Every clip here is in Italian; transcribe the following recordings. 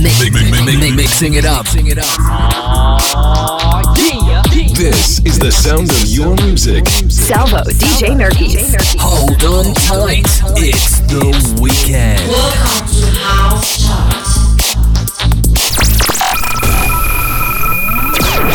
mixing it up. This is the sound of your music. Salvo, DJ Nerkis. Hold on tight. It's the weekend. Welcome to House Chart.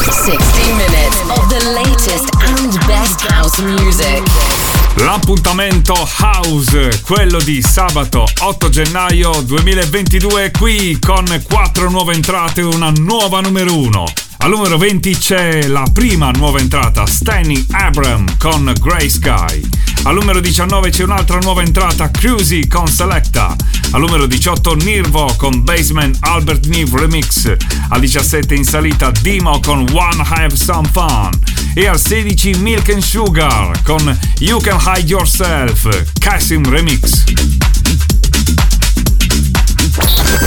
60 minutes of the latest and best house music. L'appuntamento House, quello di sabato 8 gennaio 2022, qui con quattro nuove entrate e una nuova numero 1. Al numero 20 c'è la prima nuova entrata, Stanley Abram con Grey Sky. Al numero 19 c'è un'altra nuova entrata, Cruzy con Selecta. Al numero 18 Nirvo con Basement Albert Neve Remix. Al 17 in salita Dimo con One Have Some Fun. E al 16 Milk and Sugar con You Can Hide Yourself, Kasim Remix.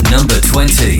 Number 20.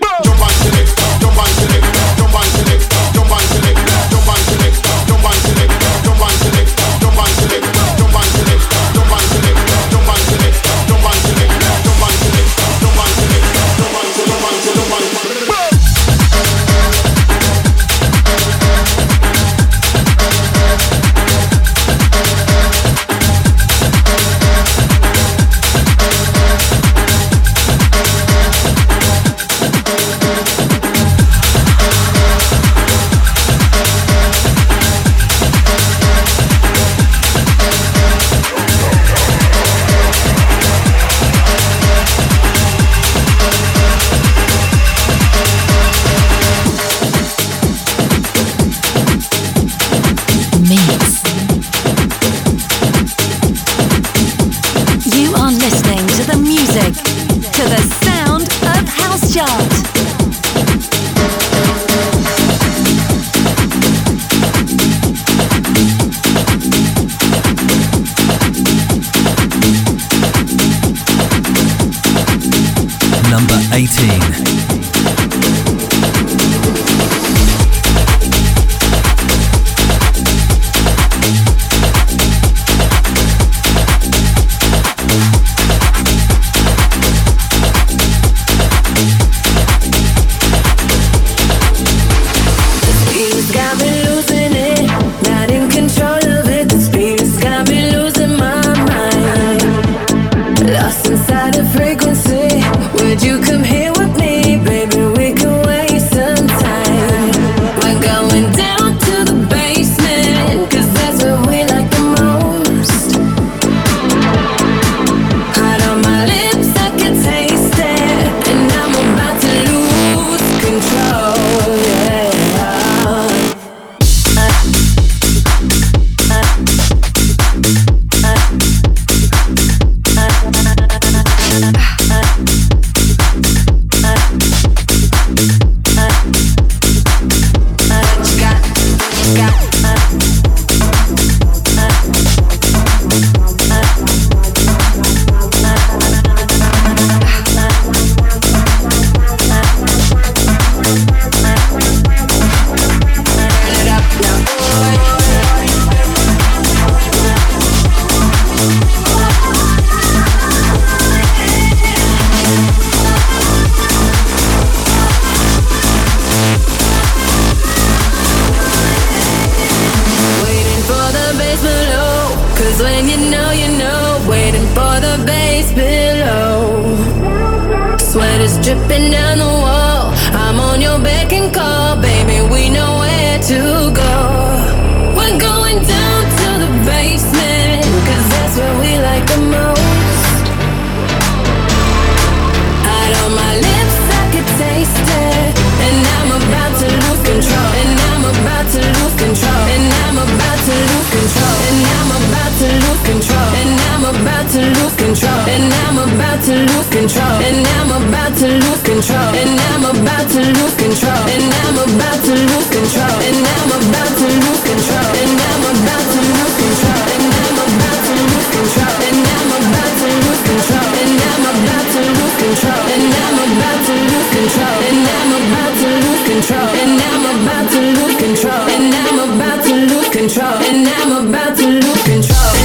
control, and I'm about to lose control, and I'm about to lose control, and I'm about to lose control, and I'm about to lose control, and I'm about to lose control, and I'm about to lose control, and I'm about to lose control, and I'm about to lose control, and I'm about to lose control, and I'm about to lose control, and I'm about to lose control, and I'm about to lose control, and I'm about to lose control.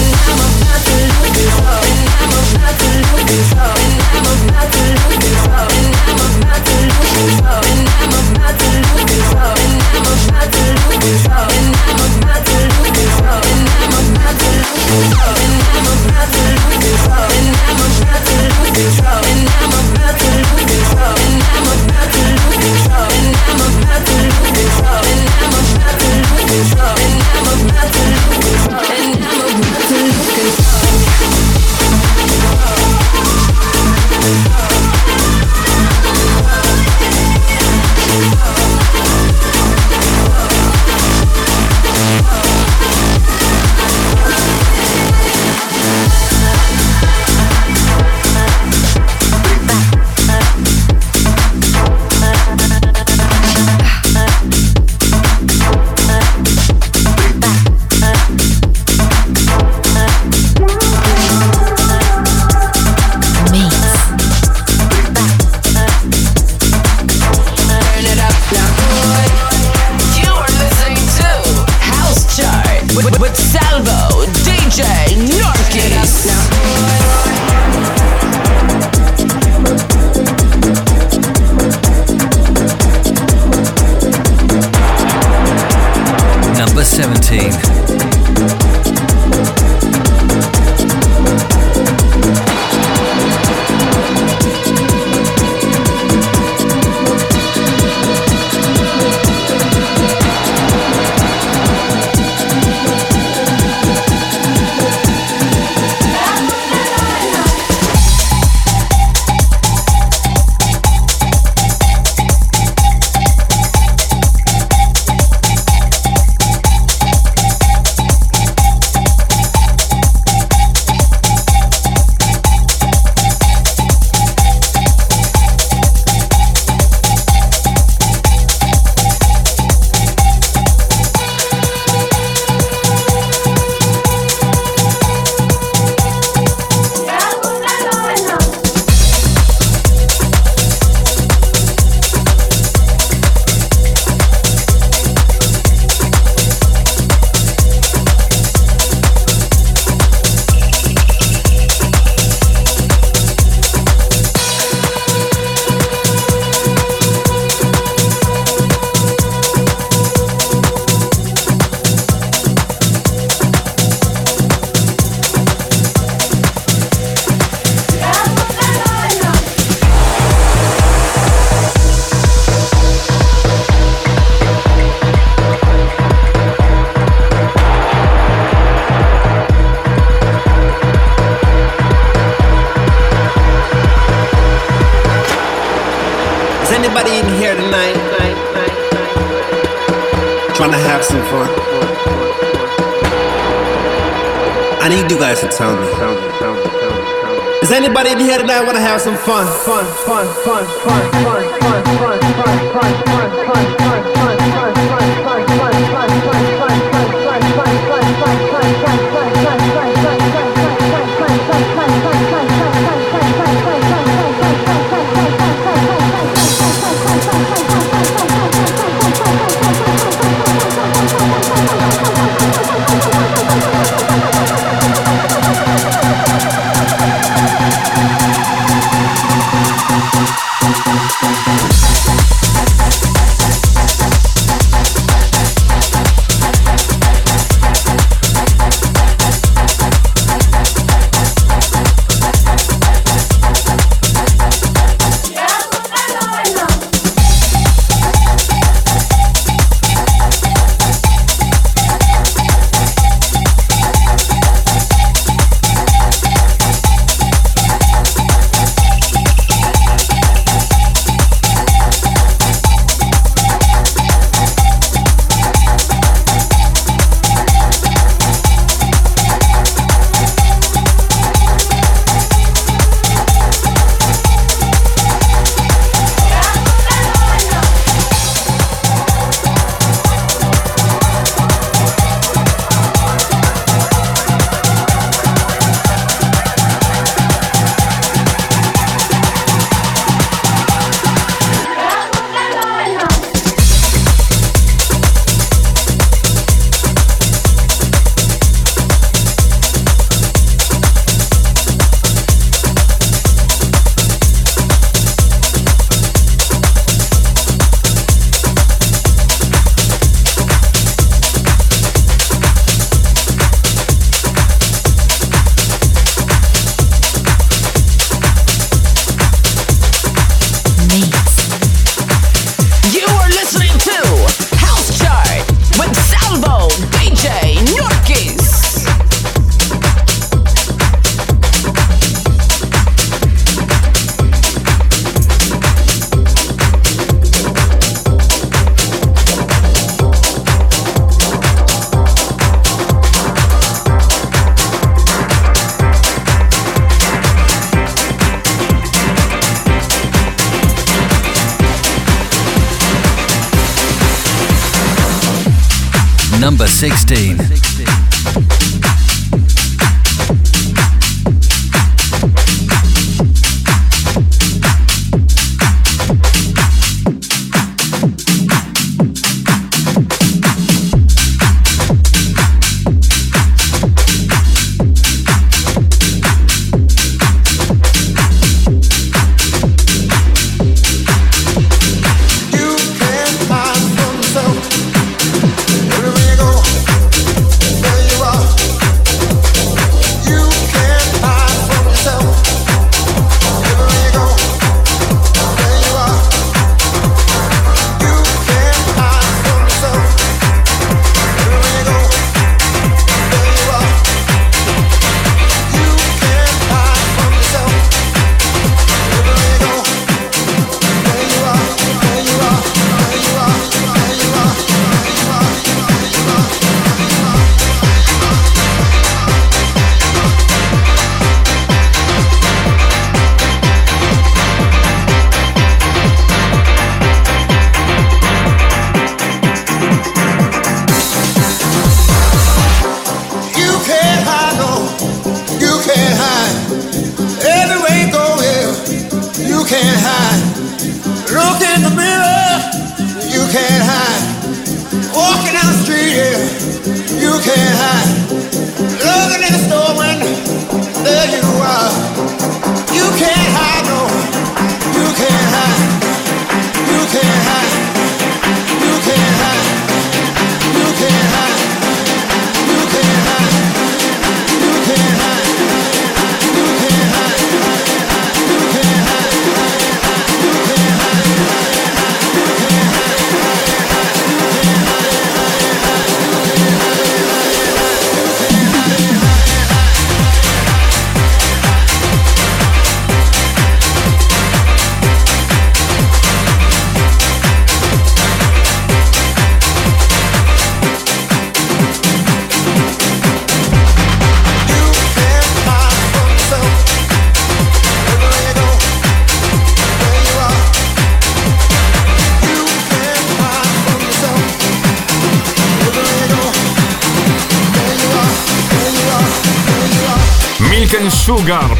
And I'm about to lose control. Thank 16.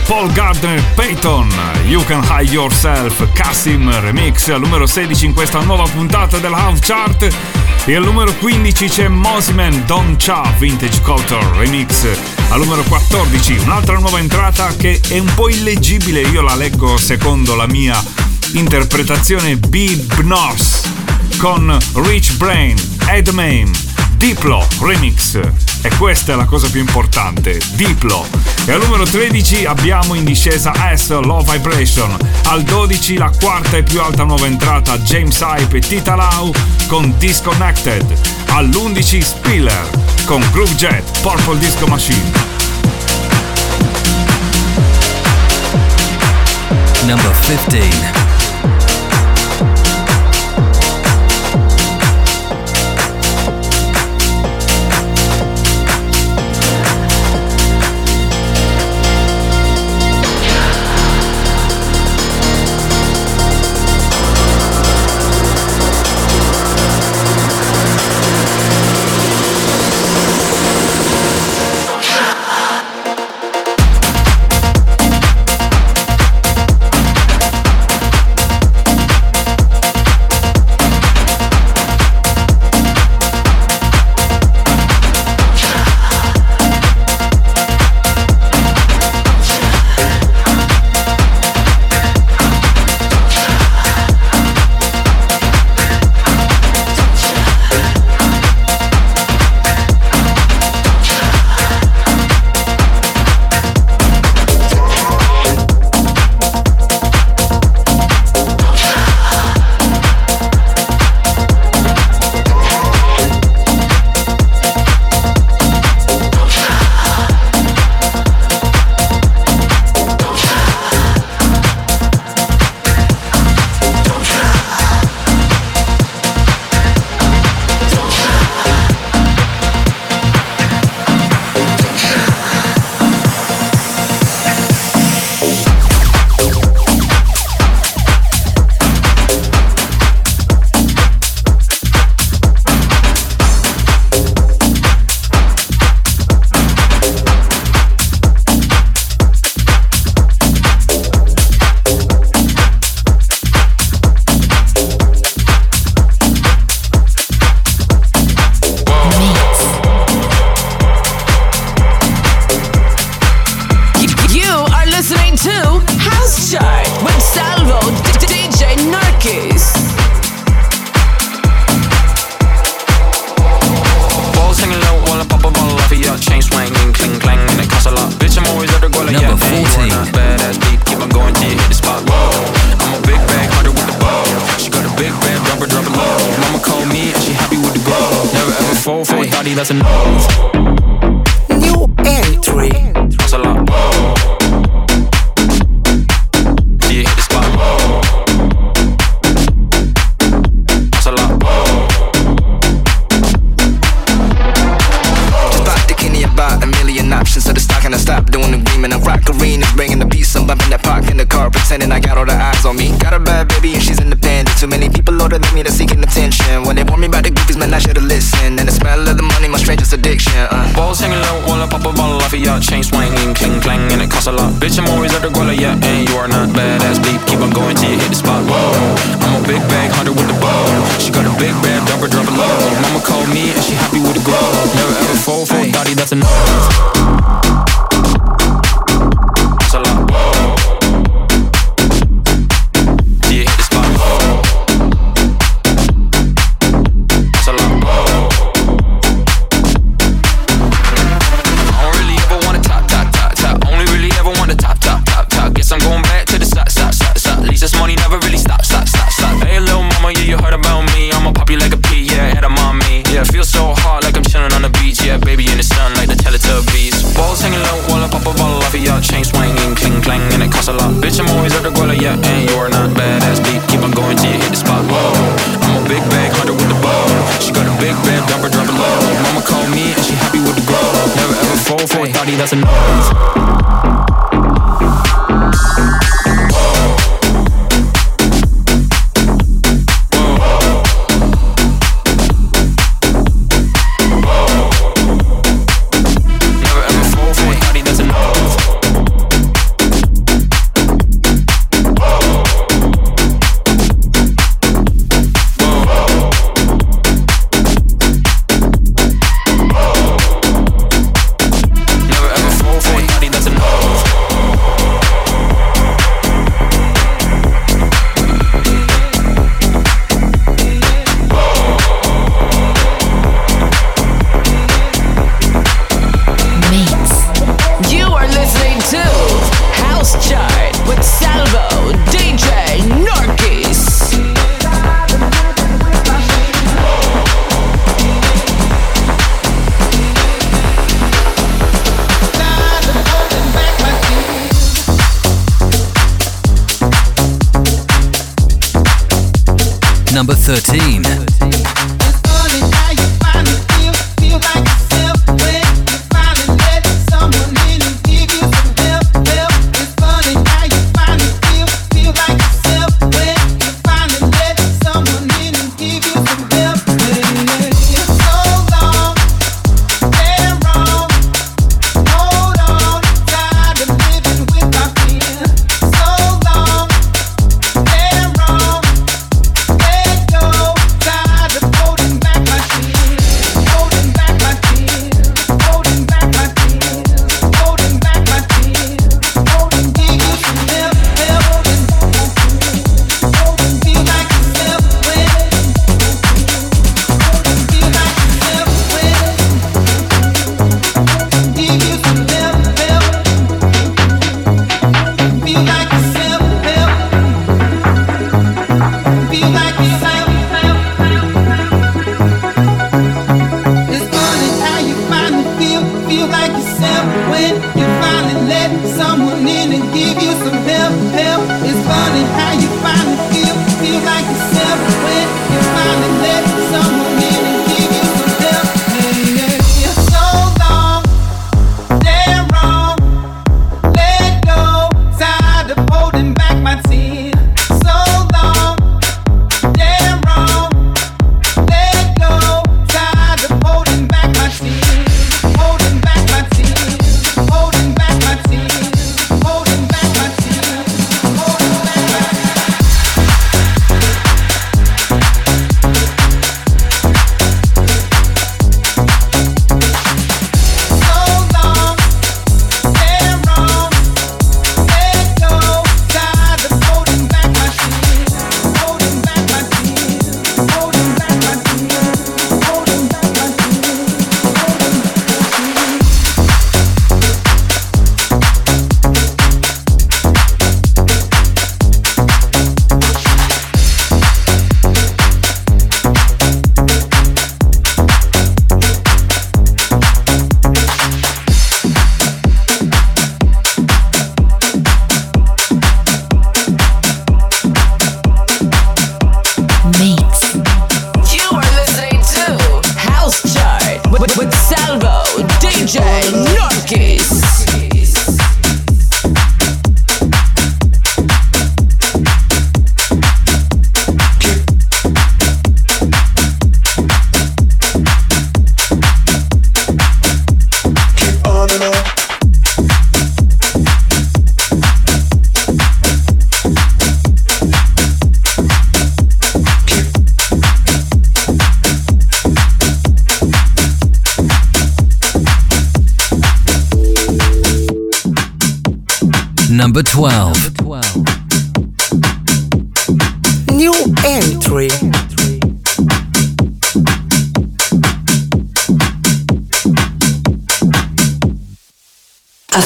Paul Gardner, Peyton, You Can Hide Yourself, Cassim Remix al numero 16 in questa nuova puntata della House Chart. E al numero 15 c'è Mosiman Don Cha Vintage Culture Remix al numero 14 un'altra nuova entrata che è un po' illeggibile io la leggo secondo la mia interpretazione. Bib North con Rich Brain, Ed Mame, Diplo Remix e questa è la cosa più importante, Diplo. E al numero 13 abbiamo in discesa S Low Vibration. Al 12 la quarta e più alta nuova entrata James Hype e Tita Lau con Disconnected. All'11 Spiller con Groove Jet Purple Disco Machine. Number 15.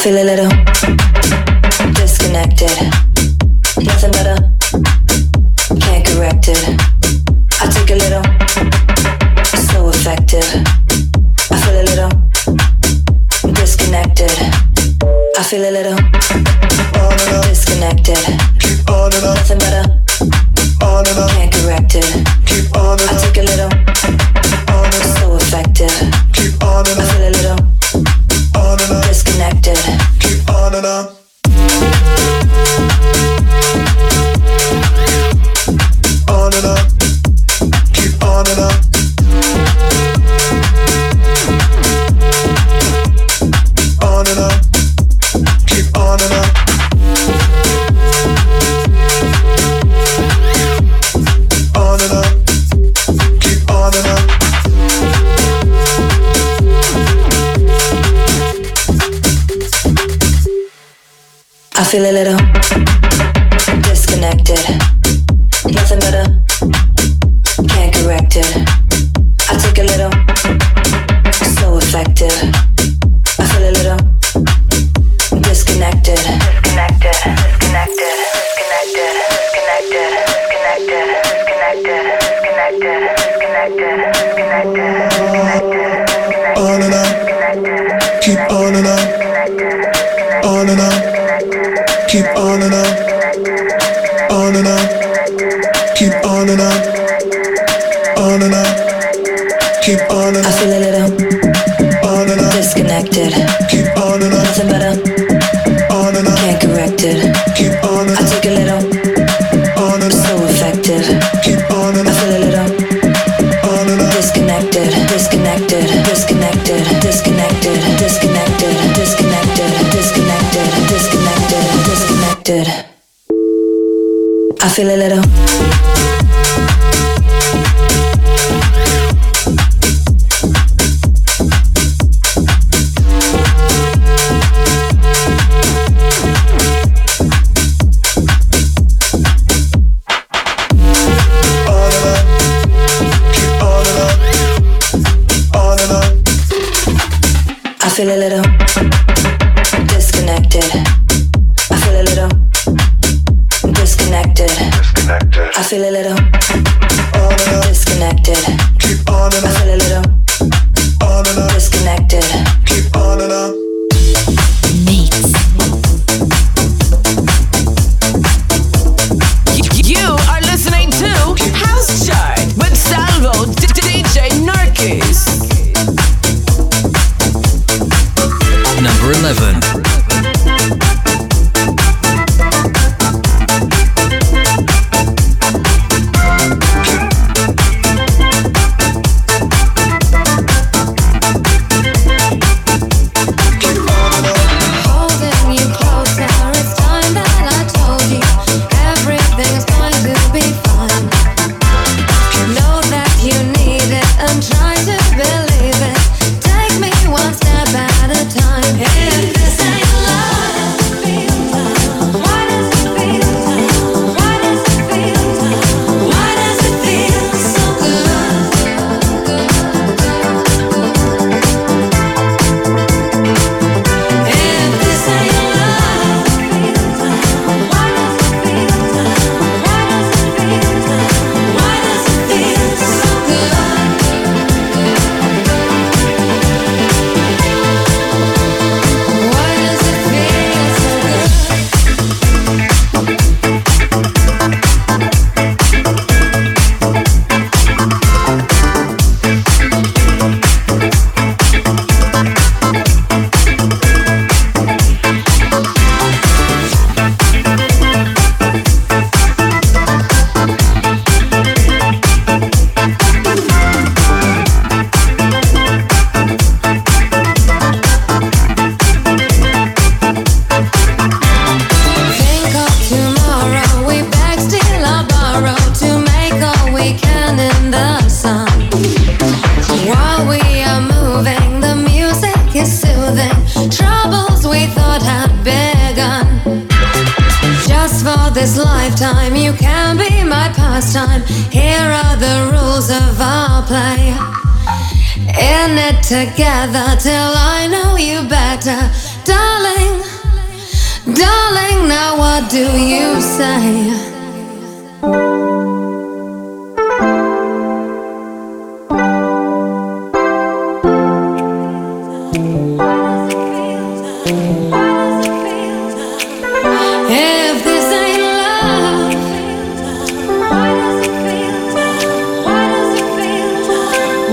Feel a little feel a little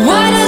What is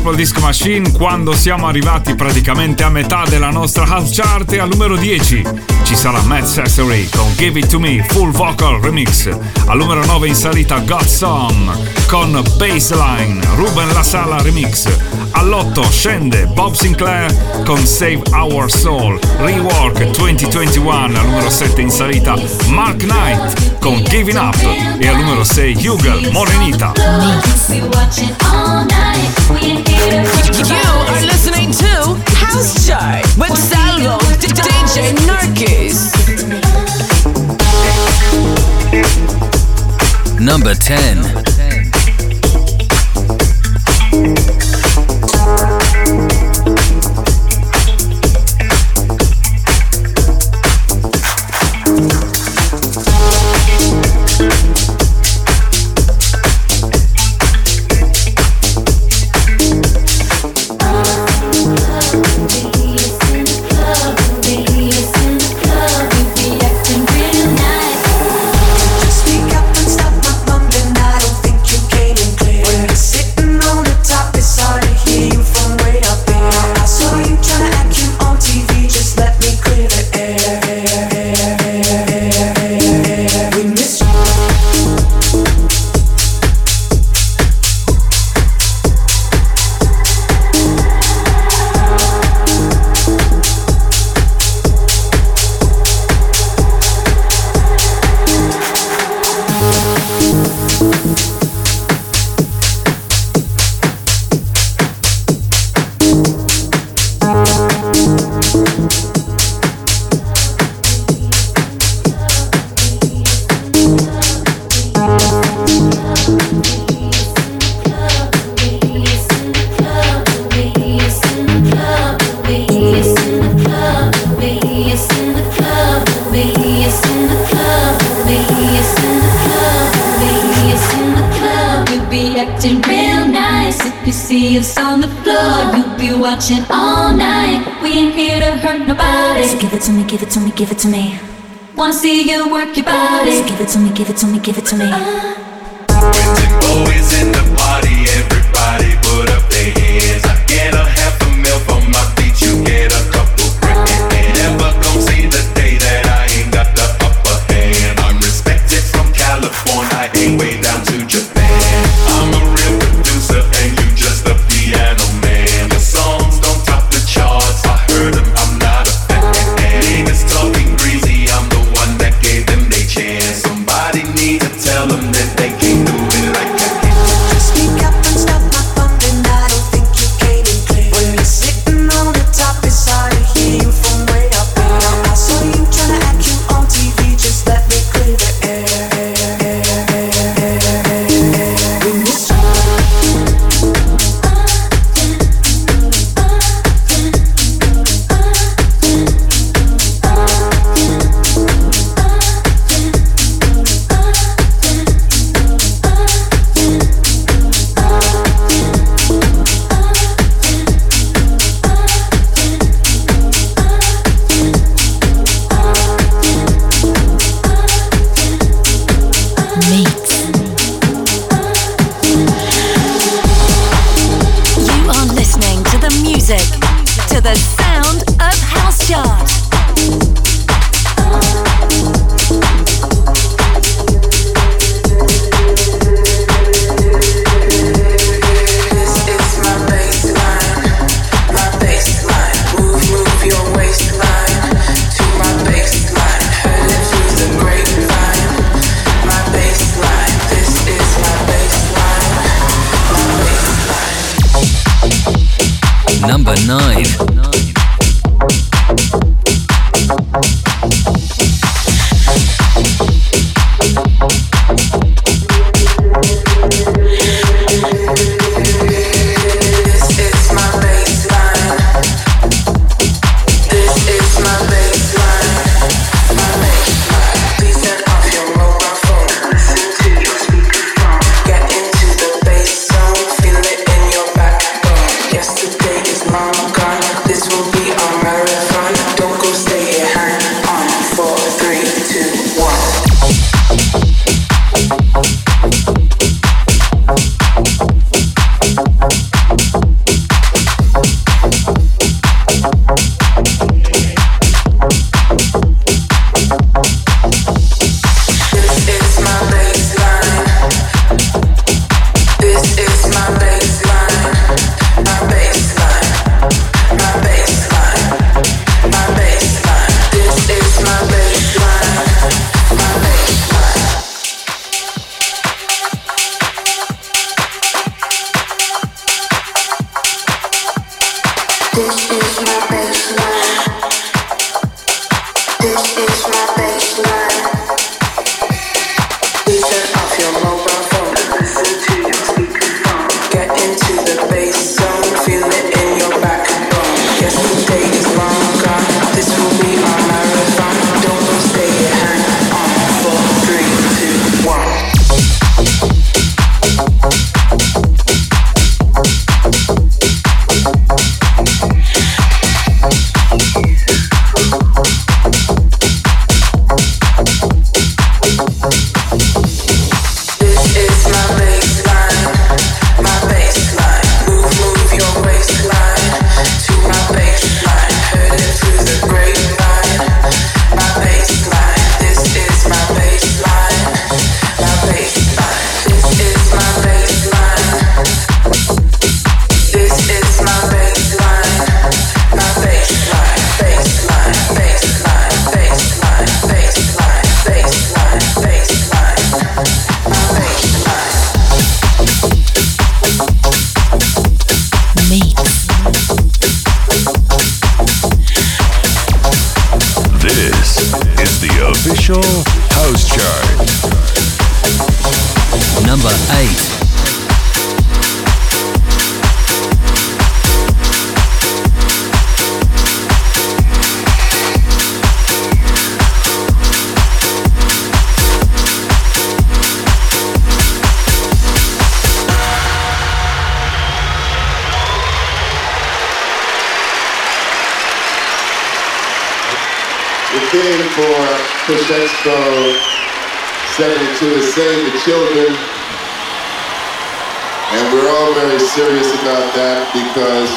Purple Disco Machine quando siamo arrivati praticamente a metà della nostra house chart e al numero 10 ci sarà Matt Sassery con Give It To Me Full Vocal Remix. Al numero 9 in salita Got Some con Baseline Ruben La Sala Remix. All'8 scende Bob Sinclair con Save Our Soul Rework 2021. Al numero 7 in salita Mark Knight con Giving Up e al numero 6 Hugel Morenita. With Salvo DJ Narcus. Number 10.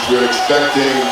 you're expecting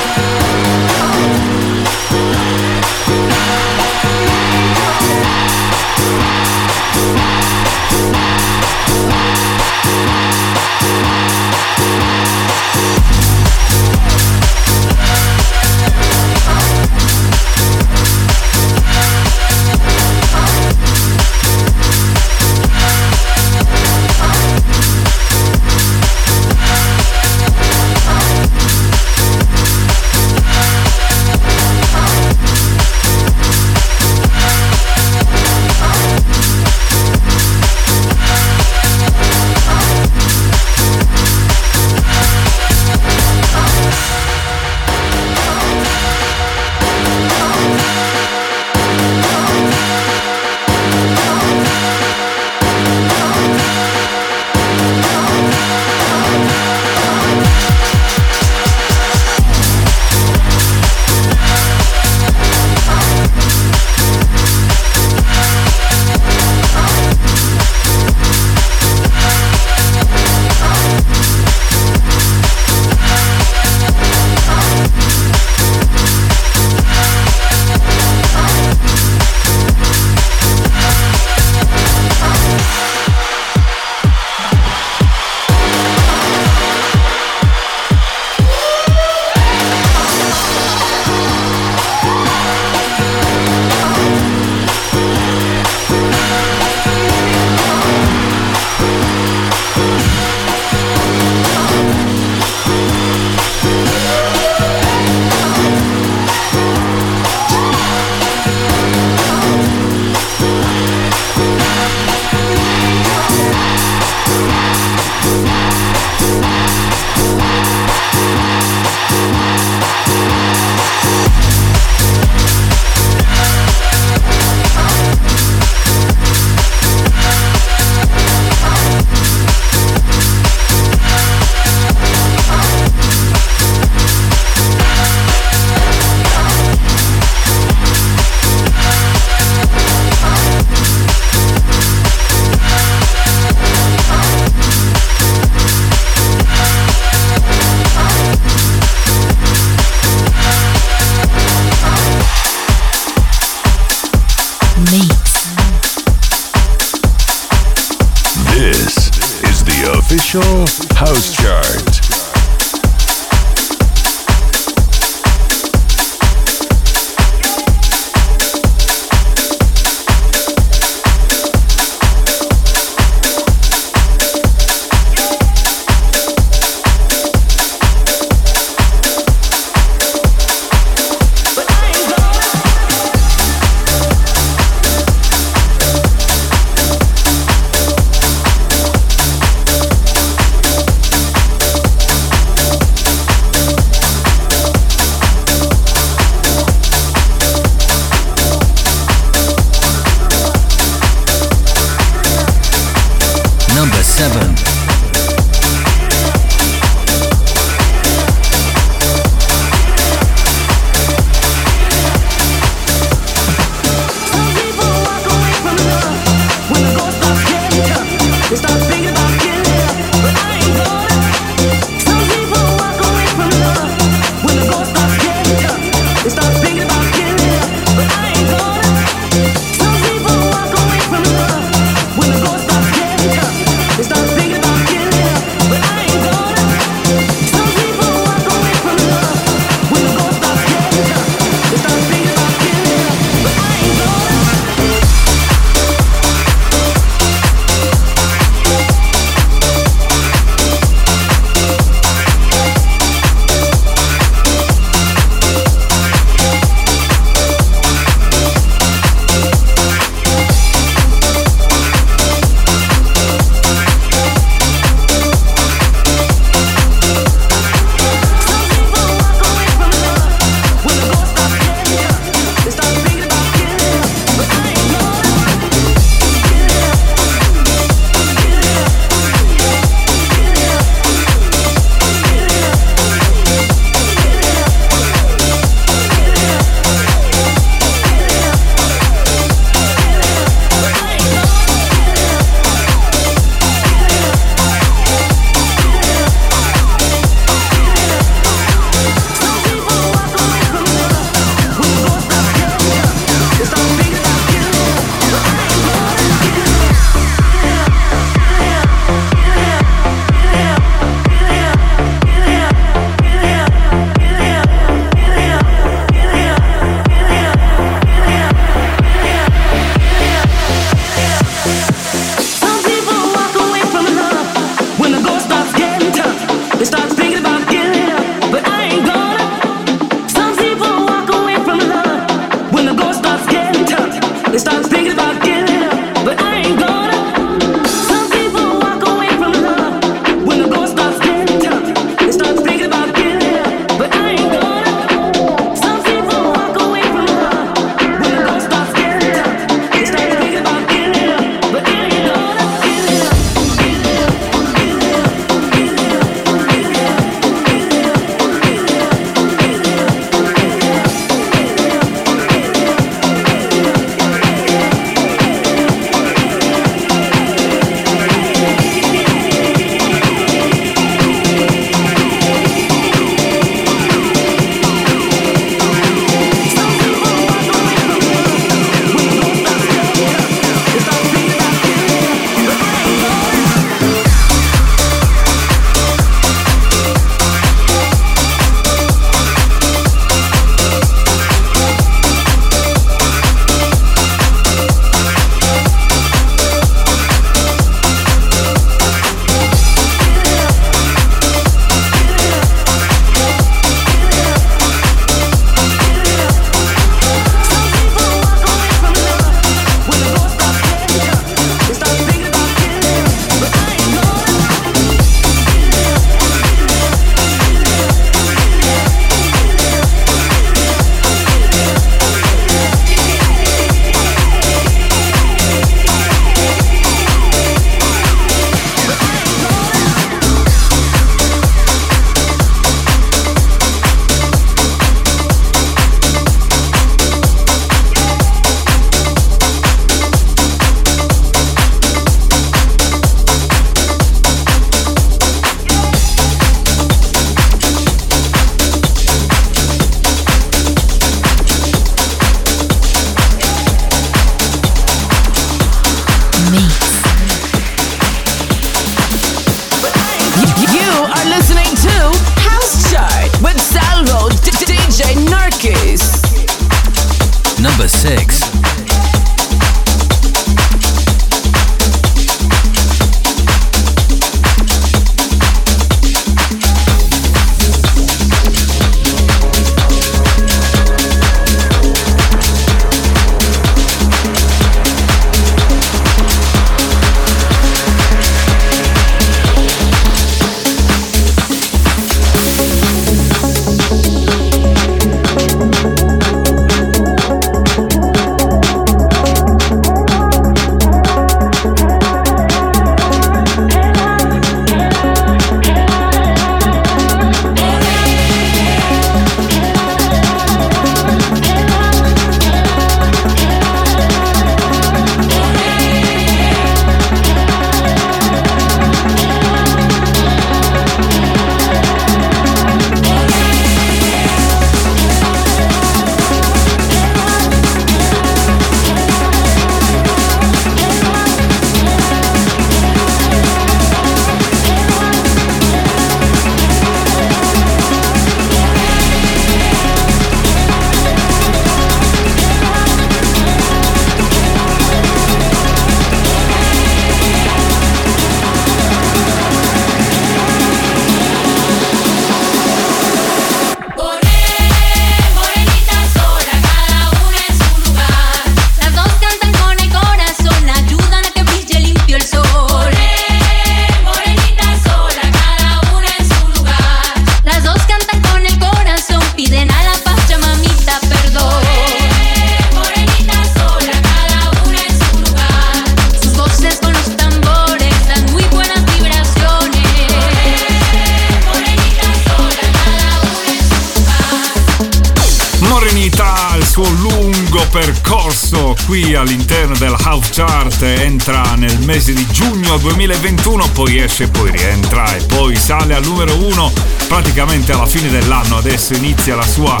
percorso qui all'interno della House Chart entra nel mese di giugno 2021, poi esce, poi rientra e poi sale al numero 1 praticamente alla fine dell'anno. Adesso inizia la sua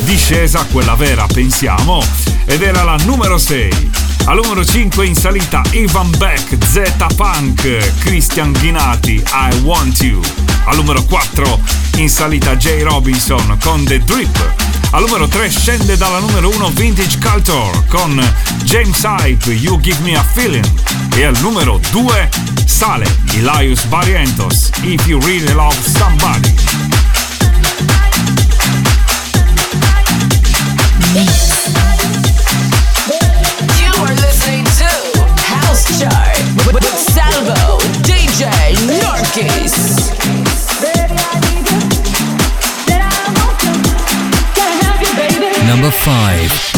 discesa, quella vera pensiamo, ed era la numero 6. Al numero 5 in salita Ivan Beck, Z Punk, Christian Ghinati, I Want You. Al numero 4 in salita Jay Robinson con The Drip. Al numero 3 scende dalla numero 1 Vintage Culture con James Hype, You Give Me a Feeling. E al numero 2 sale Elias Barrientos, If You Really Love Somebody. You are listening to House Chart with Salvo, DJ Norkis. Number 5.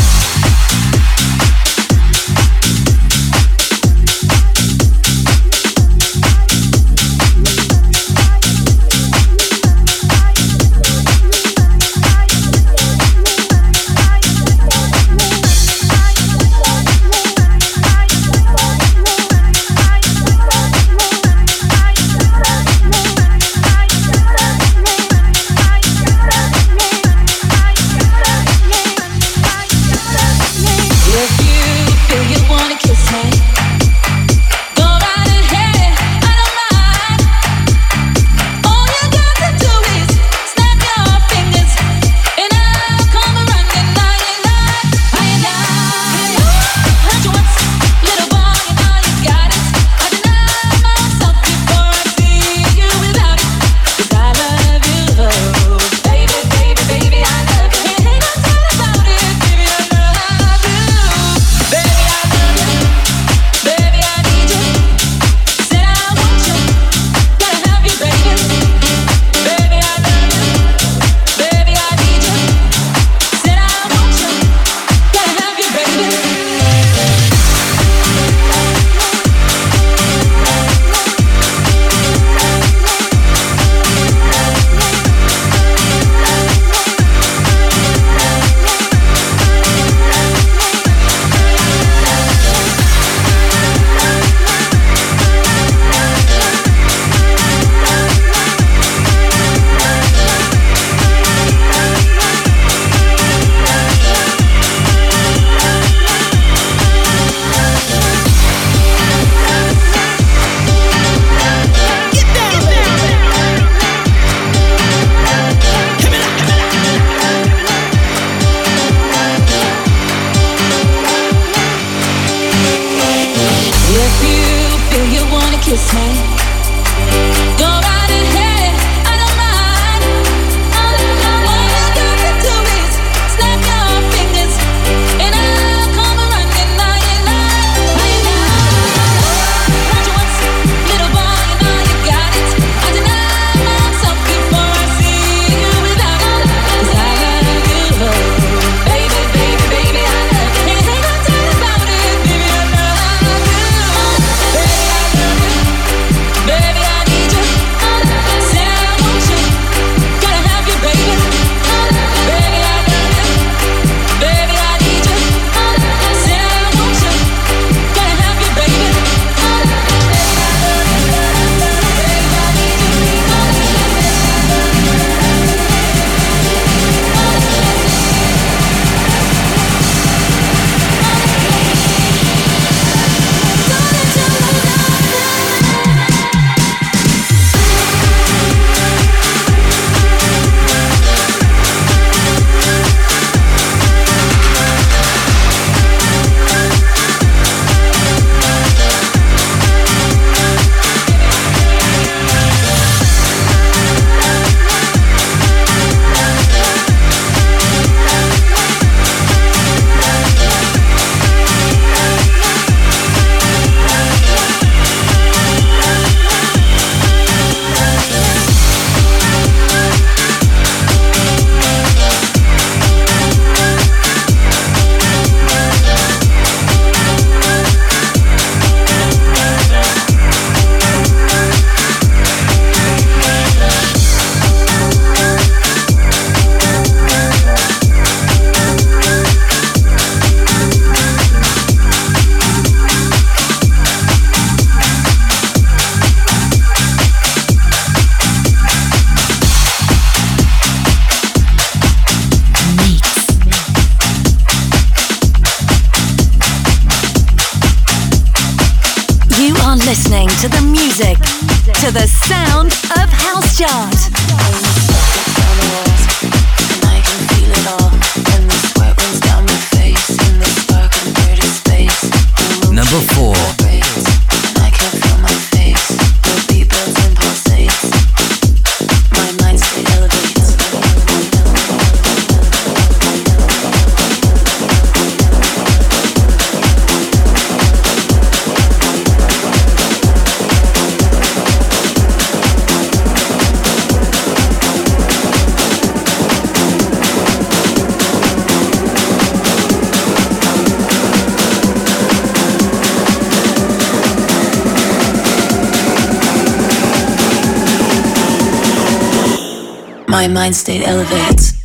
my mind state elevates.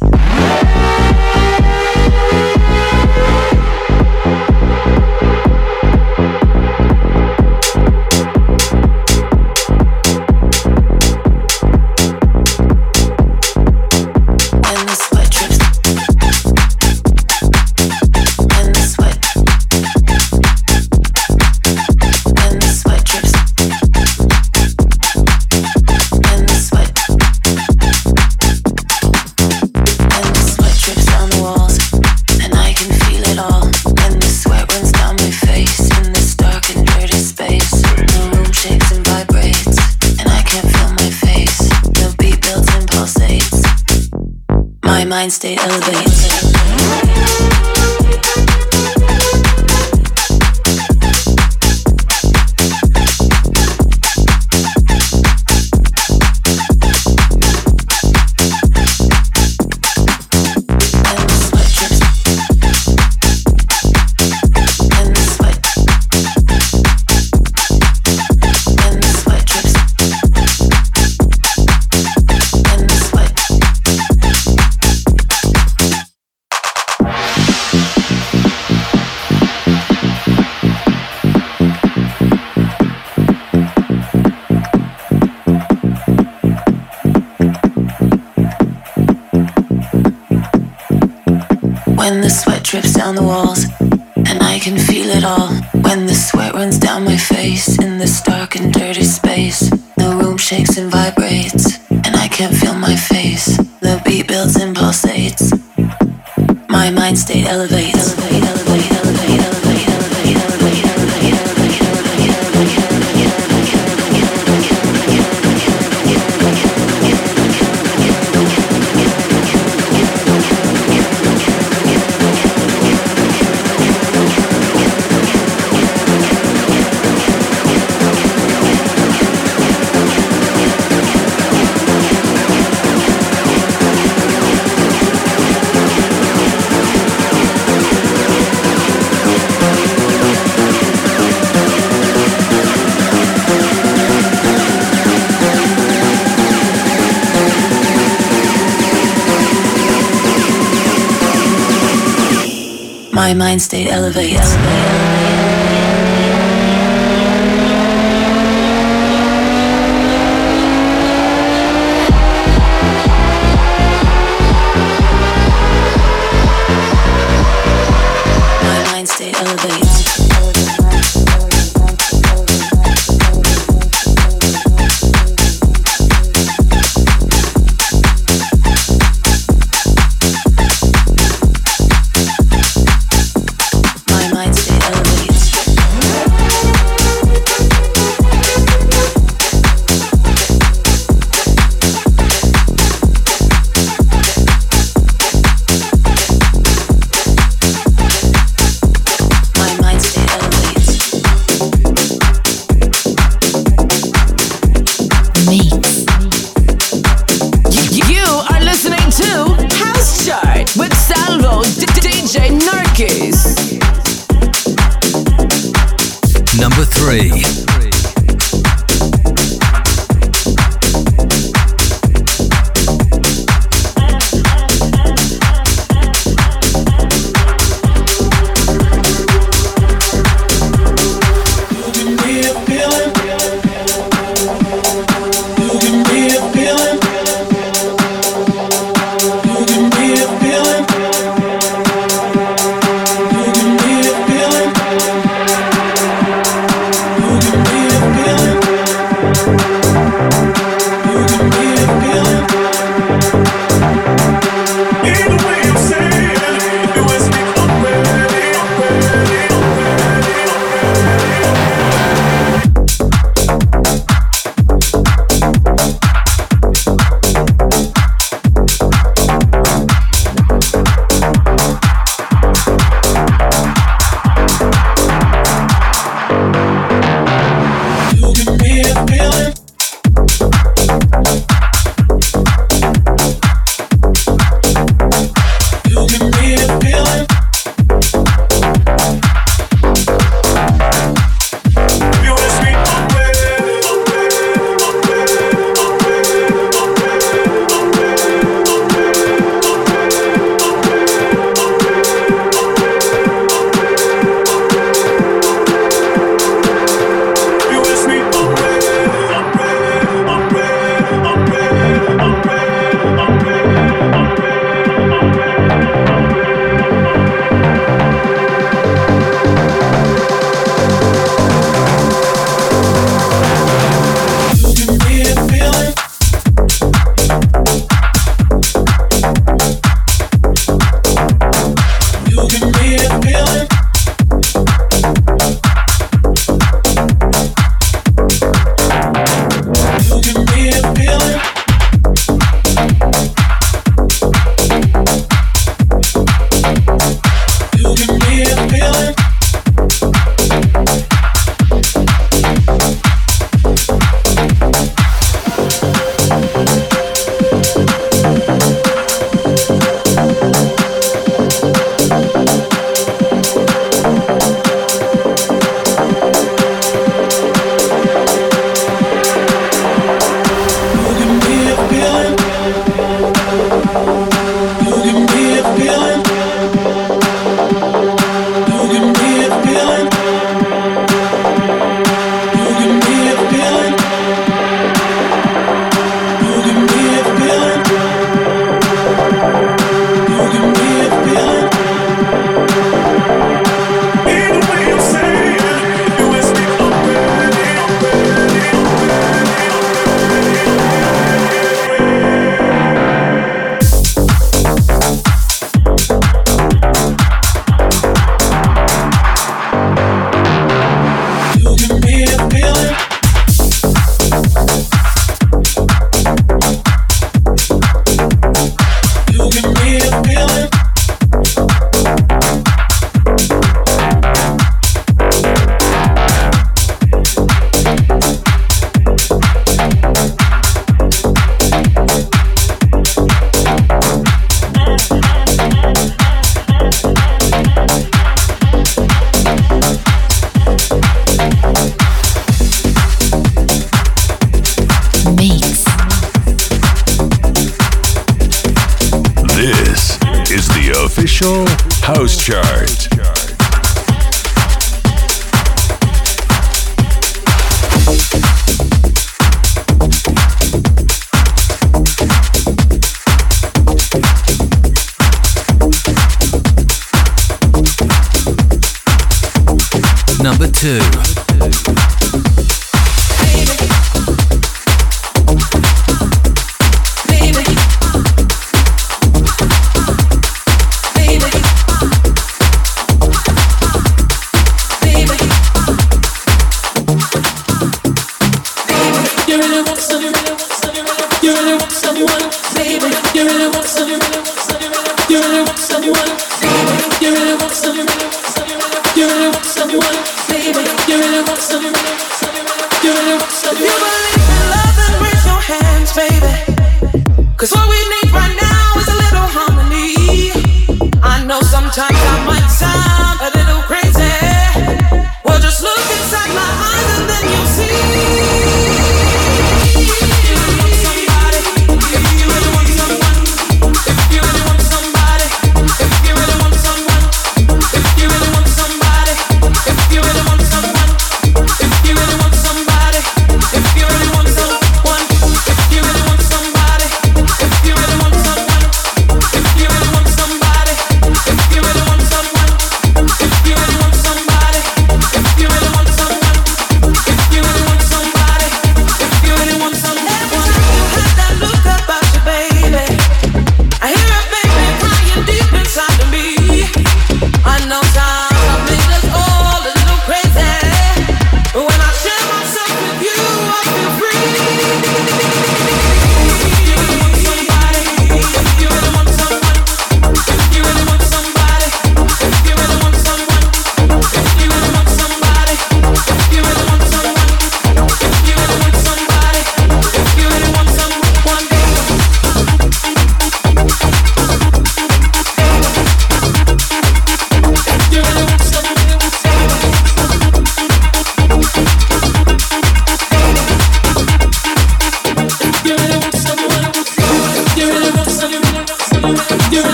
my mind stayed elevated. mind state elevate.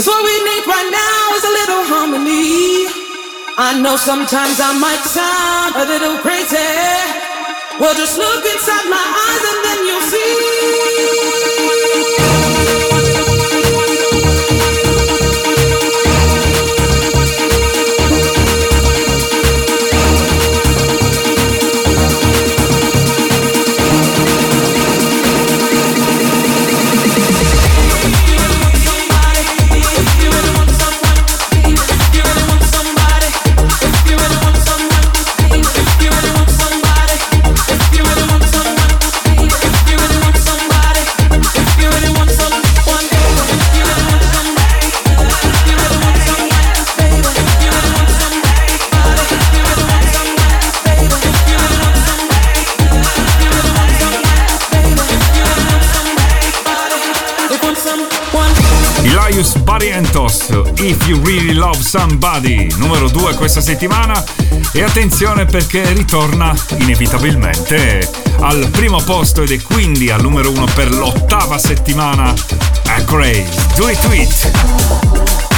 Cause what we need right now is a little harmony. I know sometimes I might sound a little crazy. Well, just look inside my eyes and then you'll Elias Barrientos, If You Really Love Somebody, numero 2 questa settimana. E attenzione perché ritorna inevitabilmente al primo posto ed è quindi al numero 1 per l'ottava settimana. A Craze, Do It To It.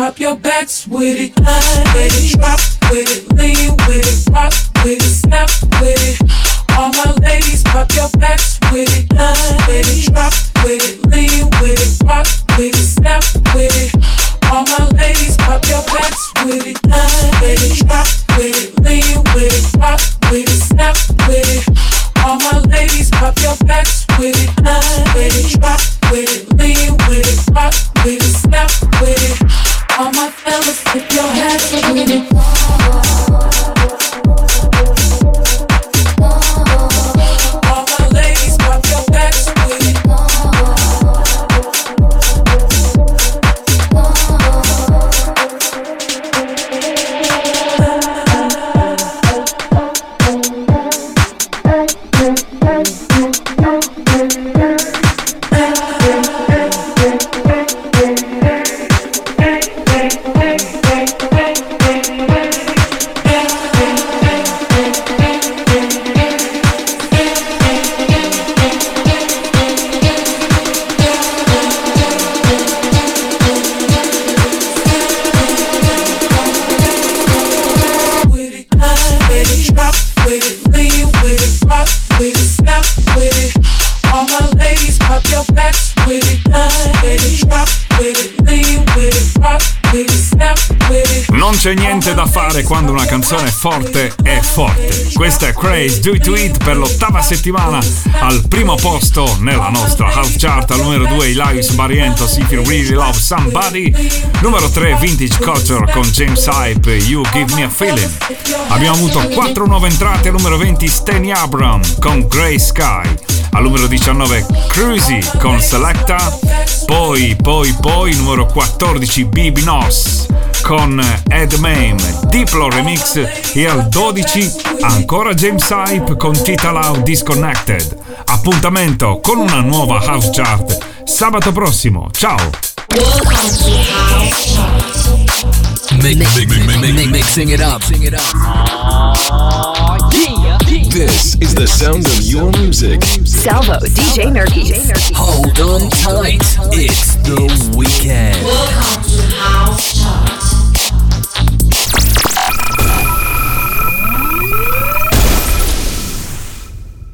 Pop your backs with it. Let it drop with it. Forte è forte. Questa è Craze Do It To It per l'ottava settimana al primo posto nella nostra house chart. Al numero 2 Elias Barrientos If You Really Love Somebody. Numero 3 Vintage Culture con James Hype You Give Me A Feeling. Abbiamo avuto 4 nuove entrate. Al numero 20 Steny Abram con Grey Sky. Al numero 19 Cruisy con Selecta. Poi, poi, poi, numero 14 Bibi Nos con Ed Mame, Diplo Remix e al 12 ancora James Hype con Tita Disconnected. Appuntamento con una nuova house chart sabato prossimo. Ciao! Mix, mix, mix, mix, mixing it up. This is the sound of your music. Salvo, DJ Nerkis. Hold on tight. It's the weekend.